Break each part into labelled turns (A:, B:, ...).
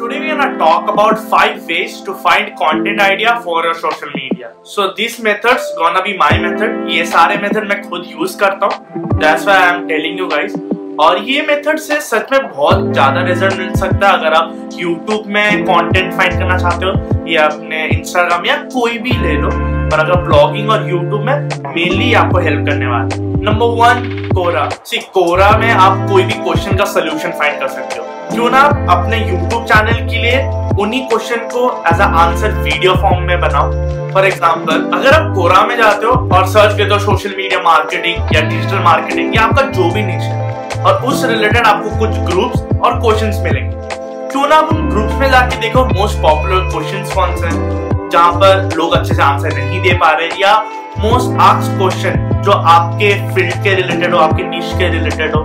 A: today we're gonna talk about five ways to find content idea for your social media. So these methods gonna be my method. ये सारे method मैं खुद use करता हूँ. That's why I'm telling you guys. और ये method से सच में बहुत ज़्यादा रिज़ल्ट मिल सकता है अगर आप YouTube में कंटेंट फाइंड करना चाहते हो या अपने Instagram या कोई भी ले लो पर अगर ब्लॉगिंग और YouTube में मेनली आपको हेल्प करने वाला है नंबर वन कोरा सी कोरा में आप कोई भी क्वेश्चन का सोल्यूशन फाइंड कर सकते हो क्यों ना अपने यूट्यूब चैनल के लिए उन्हीं क्वेश्चन को as a answer video form में बनाओ। फॉर एग्ज़ाम्पल अगर आप कोरा में जाते हो और सर्च करते हो सोशल मीडिया मार्केटिंग या डिजिटल मार्केटिंग या आपका जो भी निश और उस रिलेटेड आपको कुछ ग्रुप्स और क्वेश्चंस मिलेंगे। क्यों ना आप उन ग्रुप्स में जाके देखो मोस्ट पॉपुलर क्वेश्चंस कौन से हैं, जहाँ पर लोग अच्छे से आंसर नहीं दे पा रहे, या मोस्ट आस्क क्वेश्चन जो आपके फ़ील्ड के रिलेटेड हो, आपके निश के रिलेटेड हो।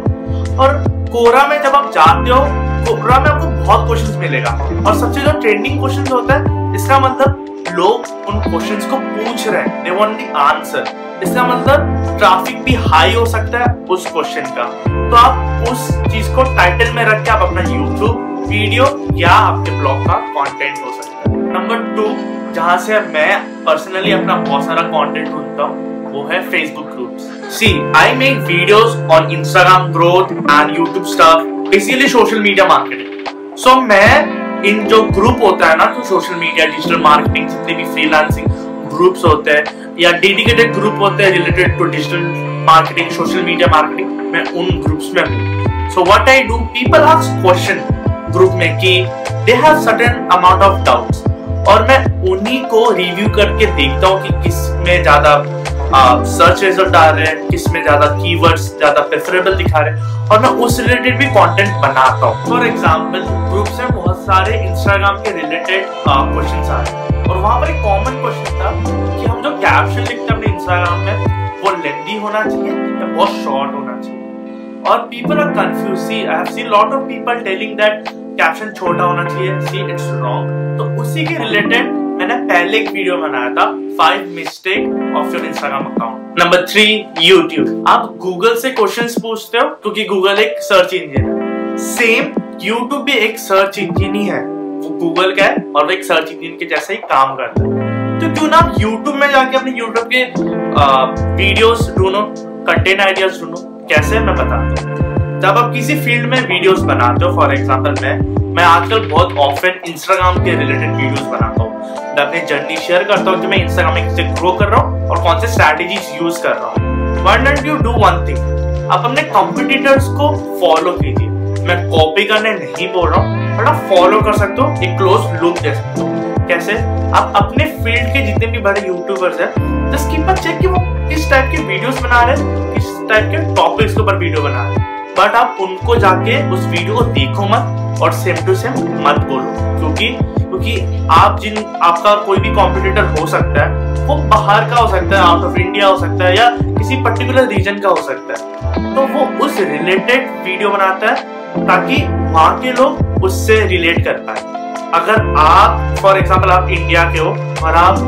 A: और कोरा में जब आप जाते हो कोरा में आपको बहुत क्वेश्चंस मिलेगा। और सबसे जो ट्रेंडिंग क्वेश्चंस होता है, इसका मतलब लोग उन क्वेश्चंस को पूछ रहे हैं। दे वांट द आंसर इसका मतलब ट्रैफ़िक भी हाई हो सकता है उस क्वेश्चन का। तो आप उस चीज़ को टाइटल में रख के आप अपना यूट्यूब वीडियो या आपके ब्लॉग का कंटेंट हो सकता है। नंबर टू जहाँ से मैं पर्सनली अपना बहुत सारा कंटेंट ढूंढता हूँ, वो है Facebook groups see I make videos on Instagram growth and YouTube stuff basically social media marketing so मैं इन जो ग्रुप होता है ना तो सोशल मीडिया डिजिटल मार्केटिंग जितने भी फ्रीलांसिंग ग्रुप्स होते हैं, या डेडिकेटेड ग्रुप होते हैं related to digital marketing social media marketing मैं उन ग्रुप्स में हूँ। So what I do people question group में कि they have certain amount of doubts और मैं उन्हीं को रिव्यू करके देखता हूँ कि किसमें ज़्यादा सर्च रिज़ल्ट आ रहे हैं किसमें ज़्यादा कीवर्ड्स ज़्यादा प्रेफरेबल दिखा रहे हैं, और मैं उस रिलेटेड भी कंटेंट बनाता हूँ। फॉर एग्जांपल ग्रुप में बहुत सारे इंस्टाग्राम के रिलेटेड क्वेश्चन आ रहे हैं। और वहाँ पर एक कॉमन क्वेश्चन था कि हम जो कैप्शन लिखते हैं अपने इंस्टाग्राम में, वो लेंदी होना चाहिए या बहुत शॉर्ट होना चाहिए? और people are confuse see I have seen lot of people telling that caption छोटा होना चाहिए. सी इट्स रॉन्ग तो उसी के रिलेटेड मैंने पहले एक वीडियो बनाया था five mistake of your Instagram account number three YouTube आप गूगल से क्वेश्चंस पूछते हो, क्योंकि गूगल एक सर्च इंजन है. सेम यूट्यूब भी एक सर्च इंजन ही है. वो गूगल का है और वो एक सर्च इंजन के जैसा ही काम करता है. तो क्यों ना आप यूट्यूब में जाके अपने यूट्यूब के वीडियोस ढूंढो कंटेंट आइडियाज़ ढूंढो. कैसे मैं बताता हूँ. जब आप किसी फ़ील्ड में वीडियोस बनाते हो फॉर एग्जांपल मैं मैं आजकल बहुत ऑफन इंस्टाग्राम के रिलेटेड वीडियोस बनाता हूँ. मैं अपनी जर्नी शेयर करता हूँ कि मैं इंस्टाग्राम में ग्रो कर रहा हूँ और कौन से स्ट्रैटेजीज यूज़ कर रहा हूँ। One don't you do one thing आप अपने कॉम्पिटिटर्स को फॉलो कीजिए। मैं कॉपी करने नहीं बोल रहा हूँ बट आप फॉलो कर सकते हो, एक क्लोज लुक दे सकते हो। कैसे? आप अपने फ़ील्ड के जितने भी बड़े यूट्यूबर्स हैं जस्ट कीप अ चेक कि वो किस टाइप के वीडियोस बना रहे हैं, किस टाइप के टॉपिक्स के ऊपर वीडियो बना रहे हैं। बट आप उनको जाके उस वीडियो को देखो मत और सेम टू सेम मत बोलो, क्योंकि क्योंकि आप जिन, आपका कोई भी कॉम्पिटिटर हो सकता है, वो बाहर का हो सकता है आउट ऑफ़ इंडिया हो सकता है, या किसी पर्टिकुलर रीजन का हो सकता है। तो वो उस रिलेटेड वीडियो बनाता है, ताकि वहाँ के लोग उससे रिलेट कर पाए। अगर आप फॉर एग्ज़ाम्पल आप इंडिया के हो, और आप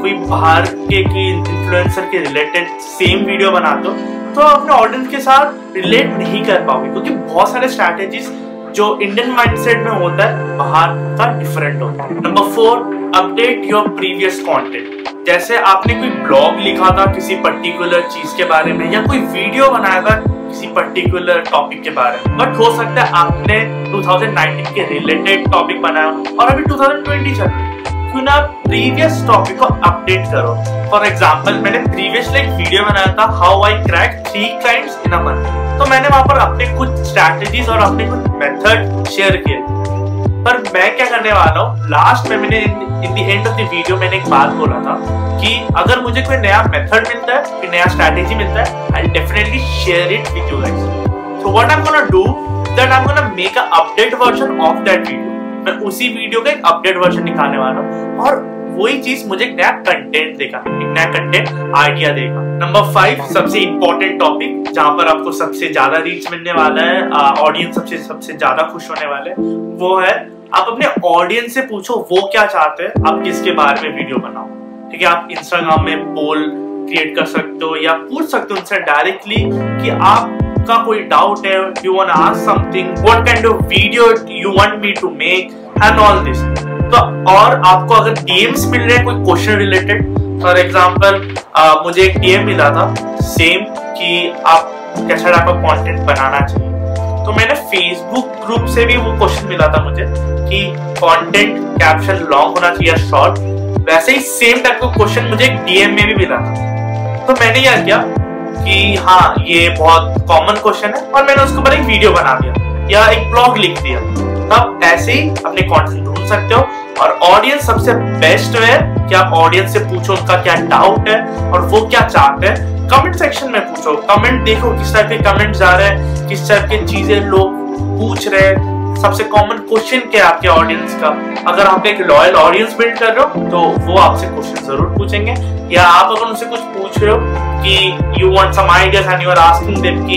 A: कोई बाहर के, की इन्फ्लुएंसर के रिलेटेड सेम वीडियो बनाते हो तो अपने ऑडियंस के साथ रिलेट नहीं कर पाओगे, क्योंकि बहुत सारे स्ट्रैटेजीज जो इंडियन माइंडसेट में होता है, बाहर का डिफरेंट होता है। Number four update your previous content जैसे आपने कोई ब्लॉग लिखा था किसी पर्टिकुलर चीज़ के बारे में, या कोई वीडियो बनाया था किसी पर्टिकुलर टॉपिक के बारे में। बट हो सकता है आपने 2019 के रिलेटेड टॉपिक बनाया और अभी 2020 चल रहा है। क्यों ना प्रीवियस टॉपिक को अपडेट करो। फॉर एग्ज़ाम्पल मैंने प्रीवियसली एक वीडियो बनाया था how I crack three clients in a month तो मैंने वहाँ पर अपने कुछ स्ट्रैटेजीज और अपने कुछ मेथड शेयर किए। पर मैं क्या करने वाला हूँ लास्ट में मैंने in the end of the video मैंने एक बात बोला था कि अगर मुझे कोई नया मेथड मिलता है, कोई नया स्ट्रैटेजी मिलता है I definitely share it with you guys so what I am gonna do that I am gonna make a update version of that video मैं उसी वीडियो का एक अपडेट वर्जन निकालने वाला हूँ। और वही चीज़ मुझे नया कंटेंट देगा एक नया कंटेंट आइडिया देगा नंबर फाइव सबसे इंपॉर्टेंट टॉपिक जहाँ पर आपको सबसे ज़्यादा रीच मिलने वाला है ऑडियंस सबसे सबसे ज़्यादा खुश होने वाले वो है, आप अपने ऑडियंस से पूछो, वो क्या चाहते हैं, आप किसके बारे में वीडियो बनाओ। ठीक है, आप इंस्टाग्राम में पोल क्रिएट कर सकते हो या पूछ सकते हो उनसे डायरेक्टली कि आपका कोई डाउट है you want ask something what kind of video you want me to make and all this तो और आपको अगर डीएम्स मिल रहे हैं कोई क्वेश्चन रिलेटेड फॉर एग्ज़ाम्पल मुझे एक डीएम मिला था सेम कि आप कैसा टाइप ऑफ़ कंटेंट बनाना चाहिए। तो मैंने फेसबुक ग्रुप से भी वो क्वेश्चन मिला था मुझे कि कंटेंट कैप्शन लॉन्ग होना चाहिए शॉर्ट वैसे ही सेम टाइप का क्वेश्चन मुझे एक डीएम में भी मिला था। तो मैंने क्या किया कि हाँ ये बहुत कॉमन क्वेश्चन है और मैंने उसके ऊपर एक वीडियो बना दिया या एक ब्लॉग लिख दिया। तब ऐसे ही अपने कंटेंट ढूंढ सकते हो और ऑडियंस सबसे बेस्ट है कि आप ऑडियंस से पूछो उनका क्या डाउट है और वो क्या चाहते हैं। कमेंट सेक्शन में पूछो कमेंट देखो किस टाइप के कमेंट जा रहे हैं, किस टाइप की चीज़ें लोग पूछ रहे हैं। सबसे कॉमन क्वेश्चन क्या है आपके ऑडियंस का? अगर आप एक लॉयल ऑडियंस बिल्ड कर रहे हो तो वो आपसे क्वेश्चन ज़रूर पूछेंगे। या आप अगर उनसे कुछ पूछ रहे हो कि you want some ideas and you are asking them कि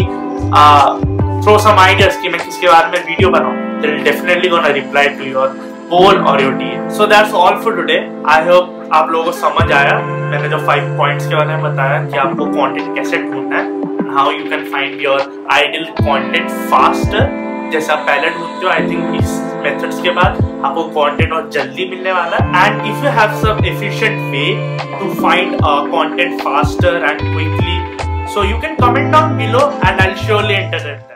A: थ्रो सम आइडियाज़ कि मैं किसके बारे में वीडियो बनाऊँ? They will definitely gonna reply to your poll और your DM so that's all for today I hope आप लोगों को समझ आया। मैंने जो फाइव पॉइंट्स के बारे में बताया कि आपको कंटेंट कैसे ढूंढना है how you can find your ideal content faster जैसे पहले हो आई थिंक इस मेथड्स के बाद आपको कंटेंट और जल्दी मिलने वाला है and if you have some efficient way to find content faster and quickly so you can comment not below and and surely internet it.